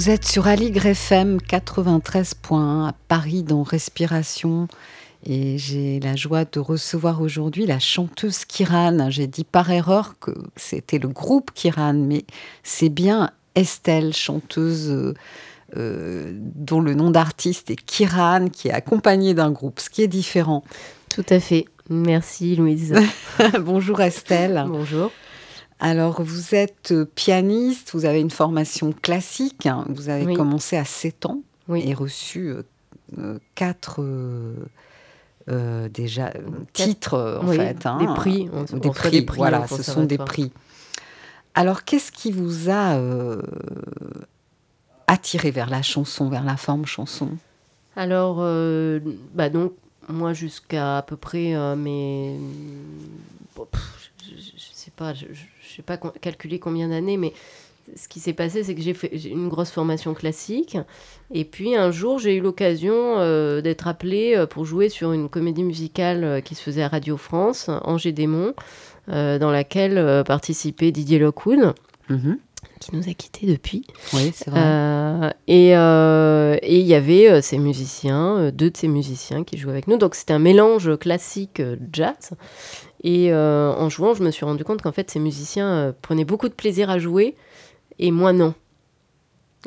Vous êtes sur Aligre FM 93.1 à Paris dans Respiration. Et j'ai la joie de recevoir aujourd'hui la chanteuse Kiran. J'ai dit par erreur que c'était le groupe Kiran, mais c'est bien Estelle, chanteuse euh, euh, dont le nom d'artiste est Kiran, qui est accompagnée d'un groupe, ce qui est différent. Tout à fait. Merci Louise. Bonjour Estelle. Bonjour. Alors, vous êtes pianiste, vous avez une formation classique, hein. vous avez Oui. commencé à 7 ans Oui. et reçu euh, euh, quatre euh, euh, déjà euh, titres euh, en Oui, fait. hein. des prix. On, Des on prix, des prix voilà, ce sont des prix. Alors, qu'est-ce qui vous a euh, attiré vers la chanson, vers la forme chanson? Alors, euh, bah donc, moi, jusqu'à à peu près euh, mes. bon, pff, je, je- je sais pas, je, je- sais pas calculer combien d'années, mais ce qui s'est passé, c'est que j'ai fait une grosse formation classique. Et puis, un jour, j'ai eu l'occasion euh, d'être appelée euh, pour jouer sur une comédie musicale euh, qui se faisait à Radio France, Angers Démon, euh, dans laquelle euh, participait Didier Lockwood, Mhm. qui nous a quittés depuis. Oui, c'est vrai. Et il y avait ces musiciens, deux de ces musiciens qui jouaient avec nous. Donc c'était un mélange classique jazz. Et euh, en jouant, je me suis rendu compte qu'en fait, ces musiciens euh, prenaient beaucoup de plaisir à jouer et moi non.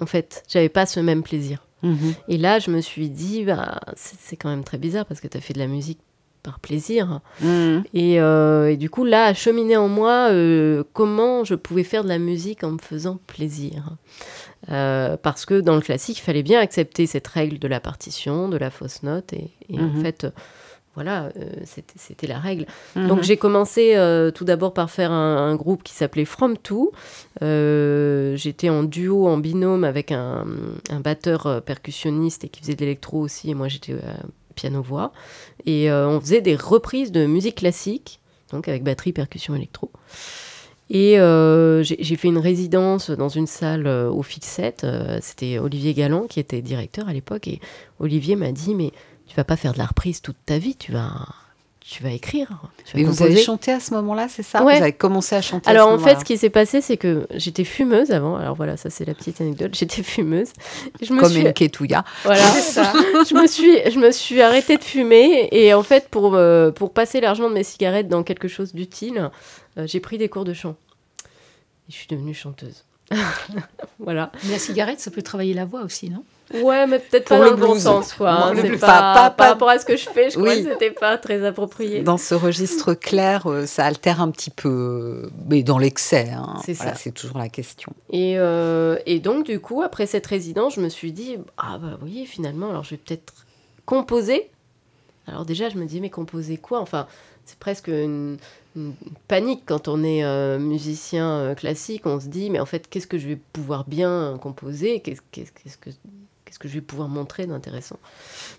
En fait, j'avais pas ce même plaisir. Mhm. Et là, je me suis dit, bah, c'est quand même très bizarre parce que tu as fait de la musique par plaisir. Mhm. Et, euh, et du coup, là, a cheminé en moi euh, comment je pouvais faire de la musique en me faisant plaisir. Euh, parce que dans le classique, il fallait bien accepter cette règle de la partition, de la fausse note. Et, et Mhm. en fait, voilà, euh, c'était la règle. Mhm. Donc j'ai commencé euh, tout d'abord par faire un, un groupe qui s'appelait From Two. Euh, J'étais en duo, en binôme avec un, un batteur percussionniste et qui faisait de l'électro aussi, et moi j'étais euh, piano-voix. Et on faisait des reprises de musique classique, donc avec batterie, percussion, électro. Et euh, j'ai j'ai fait une résidence dans une salle euh, au Fixette. euh, C'était Olivier Galland qui était directeur à l'époque. Et Olivier m'a dit Mais tu vas pas faire de la reprise toute ta vie, tu vas, tu vas écrire. Tu vas Et vous avez chanté à ce moment-là, c'est ça? Ouais. Vous avez commencé à chanter à Alors ce en fait, ce qui s'est passé, c'est que j'étais fumeuse avant. Alors voilà, ça c'est la petite anecdote. J'étais fumeuse. Je me Comme suis, une ketouya. voilà, je me suis, je me suis arrêtée de fumer et en fait pour euh, pour passer l'argent de mes cigarettes dans quelque chose d'utile, euh, j'ai pris des cours de chant. Et je suis devenue chanteuse. voilà. Mais La cigarette, ça peut travailler la voix aussi, non? Ouais, mais peut-être pas dans le bon blues. sens, quoi. Hein. le pas, Pas- pas- par rapport à ce que je fais, je crois que c'était pas très approprié. Dans ce registre clair, euh, ça altère un petit peu, mais dans l'excès. hein. C'est Voilà, ça. C'est toujours la question. Et, euh, et donc, du coup, après cette résidence, je me suis dit, ah bah oui, finalement, alors je vais peut-être composer. Alors déjà, je me dis, mais composer quoi? Enfin, c'est presque une, une panique quand on est euh, musicien euh, classique. On se dit, mais en fait, qu'est-ce que je vais pouvoir bien composer? Qu'est-ce que, qu'est-ce que je vais pouvoir montrer d'intéressant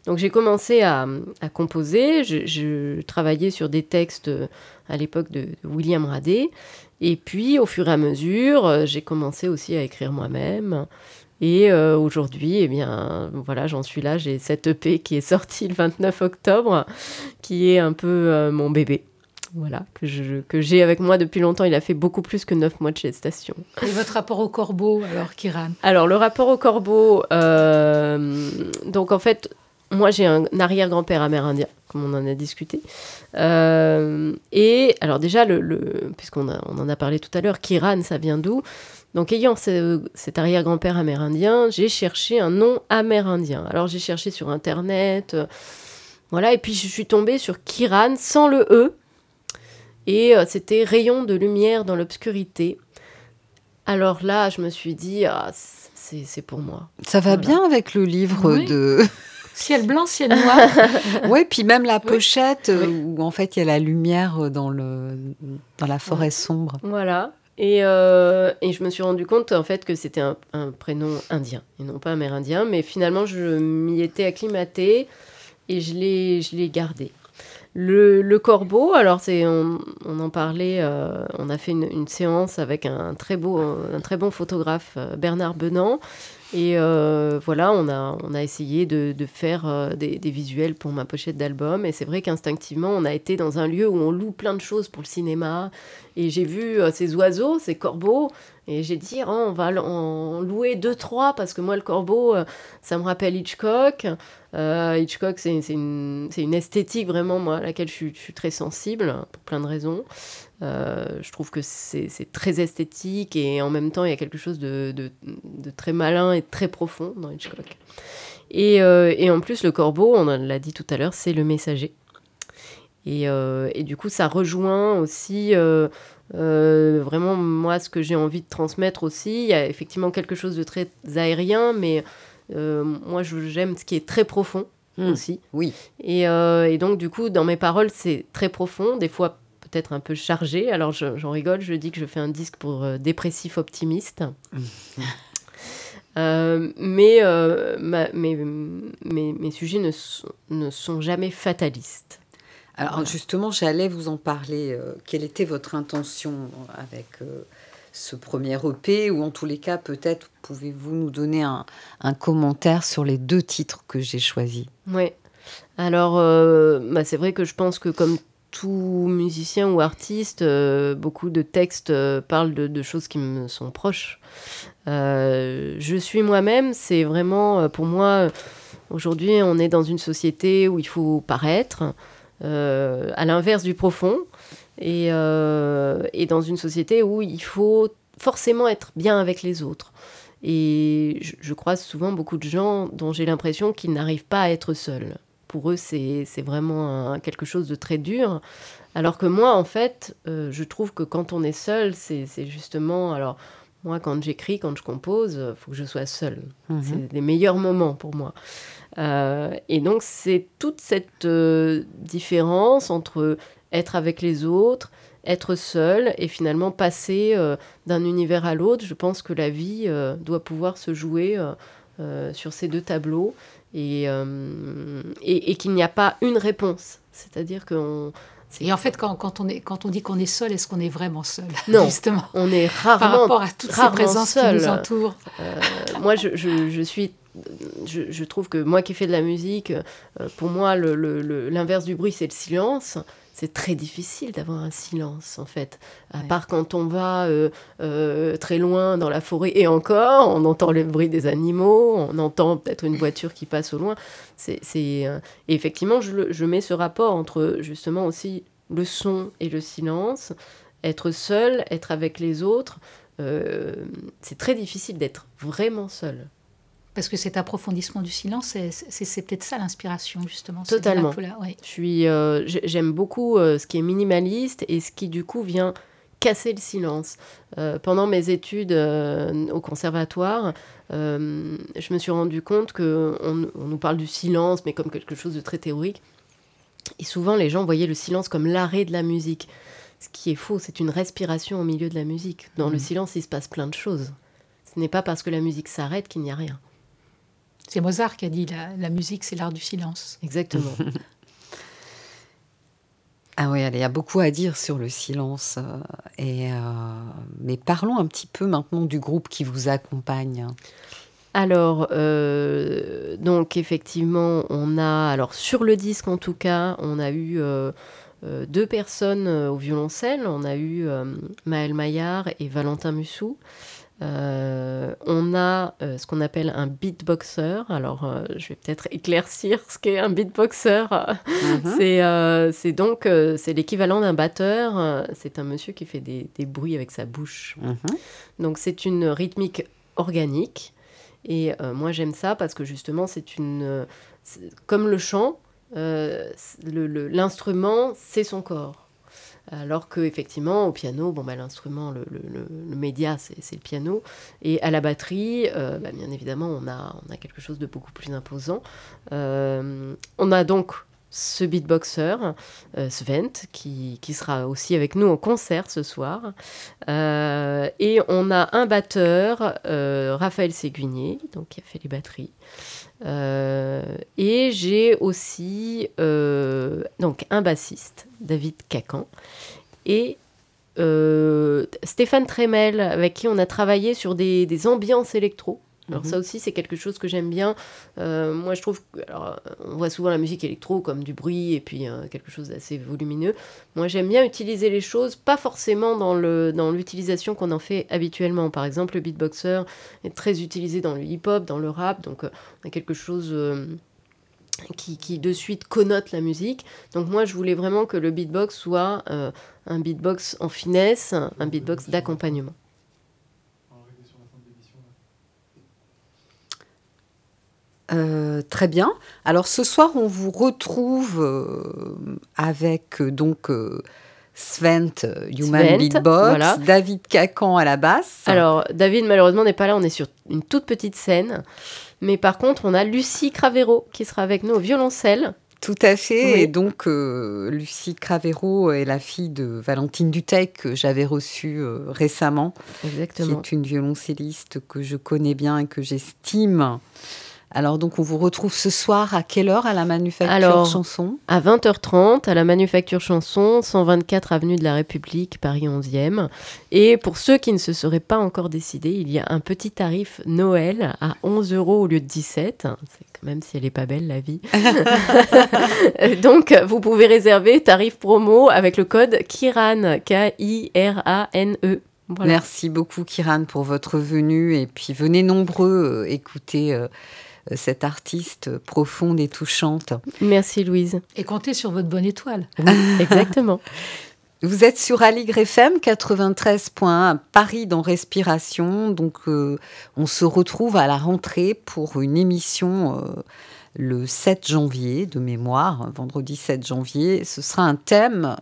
Donc j'ai commencé à, composer. Je, travaillais sur des textes euh, à l'époque de, William Radé. Et puis, au fur et à mesure, euh, j'ai commencé aussi à écrire moi-même. Et euh, aujourd'hui, eh bien, voilà, j'en suis là. J'ai cette EP qui est sortie le 29 octobre, qui est un peu mon bébé. Voilà, que je- que j'ai avec moi depuis longtemps. Il a fait beaucoup plus que 9 mois de gestation. Et votre rapport au corbeau, alors, Kiran Alors, le rapport au corbeau, euh, donc en fait, moi j'ai un arrière-grand-père amérindien, comme on en a discuté. Euh, et alors déjà, le, le- puisqu'on a- on en a parlé tout à l'heure, Kiran, ça vient d'où? Donc ayant ce- cet arrière-grand-père amérindien, j'ai cherché un nom amérindien. Alors j'ai cherché sur Internet, euh, voilà, et puis je suis tombée sur Kiran sans le E. Et euh, c'était rayon de lumière dans l'obscurité. Alors là, je me suis dit, ah, c'est pour moi. Ça va Voilà. bien avec le livre Oui. de. Ciel blanc, ciel noir. ouais, puis même la pochette euh, où en fait il y a la lumière euh, dans le dans la forêt sombre. Voilà. Et, euh, et je me suis rendu compte en fait que c'était un, un prénom indien et non pas amérindien, mais finalement je m'y étais acclimatée et je l'ai je l'ai gardé. Le, corbeau, alors c'est on, en parlait, euh, on a fait une, séance avec un très beau un très bon photographe euh, Bernard Benant. Et euh, voilà on a on a essayé de, faire des, des visuels pour ma pochette d'album. Et c'est vrai qu'instinctivement on a été dans un lieu où on loue plein de choses pour le cinéma. Et j'ai vu ces oiseaux, ces corbeaux, Et j'ai dit, oh, on va en louer deux, trois, parce que moi, le corbeau, euh, ça me rappelle Hitchcock. Euh, Hitchcock, c'est une, esthétique vraiment, moi, à laquelle je suis, très sensible, pour plein de raisons. Euh, je trouve que c'est très esthétique et en même temps, il y a quelque chose de, de, très malin et très profond dans Hitchcock. Et, et en plus, le corbeau, on l'a dit tout à l'heure, c'est le messager. Et, euh, et, du coup, ça rejoint aussi euh, euh, vraiment moi ce que j'ai envie de transmettre aussi. Il y a effectivement quelque chose de très aérien, mais moi j'aime ce qui est très profond Mmh. aussi. Oui. Et, et donc, du coup, dans mes paroles, c'est très profond, des fois peut-être un peu chargé. Alors, je- j'en rigole, je dis que je fais un disque pour dépressif optimiste. Euh, mais euh, ma- mes, mes, mes sujets ne sont jamais fatalistes. Alors justement, j'allais vous en parler. euh, quelle était votre intention avec euh, ce premier EP Ou en tous les cas, peut-être pouvez-vous nous donner un, un commentaire sur les deux titres que j'ai choisis? Ouais. Alors, euh, bah, c'est vrai que je pense que comme tout musicien ou artiste, beaucoup de textes parlent de, de choses qui me sont proches. Je suis moi-même, c'est vraiment, pour moi, aujourd'hui, on est dans une société où il faut paraître, à l'inverse du profond, et, euh, et dans une société où il faut forcément être bien avec les autres. Et je, je croise souvent beaucoup de gens dont j'ai l'impression qu'ils n'arrivent pas à être seuls. Pour eux, c'est vraiment un- quelque chose de très dur. Alors que moi, en fait, euh, je trouve que quand on est seul, c'est c'est justement... Alors, moi, quand j'écris, quand je compose, il faut que je sois seule. Mhm. C'est les meilleurs moments pour moi. Euh, et donc, c'est toute cette euh, différence entre être avec les autres, être seul et finalement passer euh, d'un univers à l'autre. Je pense que la vie doit pouvoir se jouer sur ces deux tableaux et, et, et qu'il n'y a pas une réponse. C'est-à-dire qu'on Et en fait, quand, quand on, est, quand on dit qu'on est seul, est-ce qu'on est vraiment seul Non. Justement. on est Par rarement rapport à toutes ces présences qui nous entourent? Moi, je, je, je suis. Je, je trouve que moi qui fais de la musique, euh, pour moi, l'inverse du bruit, c'est le silence. C'est très difficile d'avoir un silence, en fait. À Ouais. part quand on va euh, euh, très loin dans la forêt, et encore, on entend le bruit des animaux, on entend peut-être une voiture qui passe au loin. C'est, euh, effectivement, je, mets ce rapport entre justement aussi le son et le silence, être seul, être avec les autres. c'est très difficile d'être vraiment seul. Parce que cet approfondissement du silence, c'est- peut-être ça l'inspiration, justement. Totalement. ouais. Je suis, euh, j'ai- j'aime beaucoup euh, ce qui est minimaliste et ce qui du coup vient casser le silence. Euh, pendant mes études euh, au conservatoire, euh, je me suis rendu compte que on, nous parle du silence, mais comme quelque chose de très théorique. Et souvent, les gens voyaient le silence comme l'arrêt de la musique. Ce qui est faux, c'est une respiration au milieu de la musique. Dans le Mhm. silence, il se passe plein de choses. Ce n'est pas parce que la musique s'arrête qu'il n'y a rien. C'est Mozart qui a dit la, la musique, c'est l'art du silence. Exactement. Ah oui, allez, il y a beaucoup à dire sur le silence. euh, et, euh, mais parlons un petit peu maintenant du groupe qui vous accompagne. Alors, euh, donc effectivement, on a, alors sur le disque en tout cas, on a eu euh, deux personnes au violoncelle. On a eu euh, Maël Maillard et Valentin Mussou. Euh, on a euh, ce qu'on appelle un beatboxer. Alors, euh, je vais peut-être éclaircir ce qu'est un beatboxer. Mhm. C'est donc c'est l'équivalent d'un batteur. C'est un monsieur qui fait des, des bruits avec sa bouche. Mhm. Donc c'est une rythmique organique. Et moi j'aime ça parce que justement c'est une... c'est- comme le chant, c'est- le- le- l'instrument c'est son corps. Alors que effectivement au piano, bon, bah, l'instrument, le, le- le- le média c'est le piano. Et à la batterie, euh, bah, bien évidemment on a, on a quelque chose de beaucoup plus imposant. Euh, on a donc ce beatboxer, euh, Svent, qui, qui sera aussi avec nous en concert ce soir. Euh, et on a un batteur, euh, Raphaël Séguinier, donc qui a fait les batteries. Et j'ai aussi donc un bassiste, David Cacan, et Stéphane Tremel, avec qui on a travaillé sur des, des ambiances électro. Alors Mhm. ça aussi, c'est quelque chose que j'aime bien. Euh, moi, je trouve, que- alors, on voit souvent la musique électro comme du bruit et puis euh, quelque chose d'assez volumineux. Moi, j'aime bien utiliser les choses, pas forcément dans le dans l'utilisation qu'on en fait habituellement. Par exemple, le beatboxer est très utilisé dans le hip-hop, dans le rap, donc euh, on a quelque chose qui, qui de suite connote la musique. Donc moi, je voulais vraiment que le beatbox soit un beatbox en finesse, un beatbox d'accompagnement. Euh, très bien. Alors ce soir, on vous retrouve euh, avec euh, donc Svent, Human Svent, Beatbox, voilà. David Cacan à la basse. Alors, David, malheureusement, n'est pas là. On est sur une toute petite scène. Mais par contre, on a Lucie Cravero qui sera avec nous au violoncelle. Tout à fait. Oui. Et donc, euh, Lucie Cravero est la fille de Valentine Dutey que j'avais reçue euh, récemment, qui Exactement. est une violoncelliste que je connais bien et que j'estime. Alors, donc, on vous retrouve ce soir à quelle heure à la Manufacture Alors, Chanson À 20h30, à la Manufacture Chanson, 124 avenue de la République, Paris 11e. Et pour ceux qui ne se seraient pas encore décidés, il y a un petit tarif Noël à 11 euros au lieu de 17. C'est quand même si elle n'est pas belle, la vie. Donc, vous pouvez réserver tarif promo avec le code KIRAN, K-I-R-A-N-E. Voilà. Merci beaucoup, Kiran, pour votre venue. Et puis, venez nombreux euh, écouter euh, cette artiste profonde et touchante. Merci Louise. Et comptez sur votre bonne étoile. Exactement. Vous êtes sur Aligre FM 93.1 Paris dans Respiration. Donc, euh, on se retrouve à la rentrée pour une émission euh, le 7 janvier de mémoire, vendredi 7 janvier. Ce sera un thème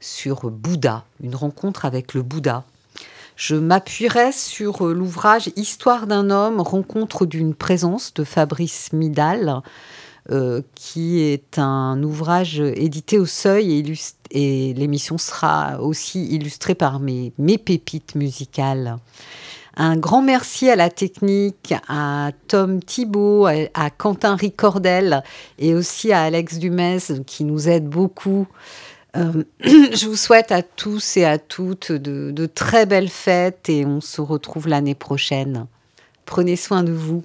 sur Bouddha, une rencontre avec le Bouddha. Je m'appuierai sur euh, l'ouvrage Histoire d'un homme, rencontre d'une présence de Fabrice Midal, euh, qui est un ouvrage édité au seuil et, l'émission sera aussi illustrée par mes, pépites musicales. Un grand merci à la technique, à Tom Thibault, à, à Quentin Ricordel et aussi à Alex Dumez qui nous aide beaucoup. Euh, je vous souhaite à tous et à toutes de, de très belles fêtes et on se retrouve l'année prochaine. Prenez soin de vous.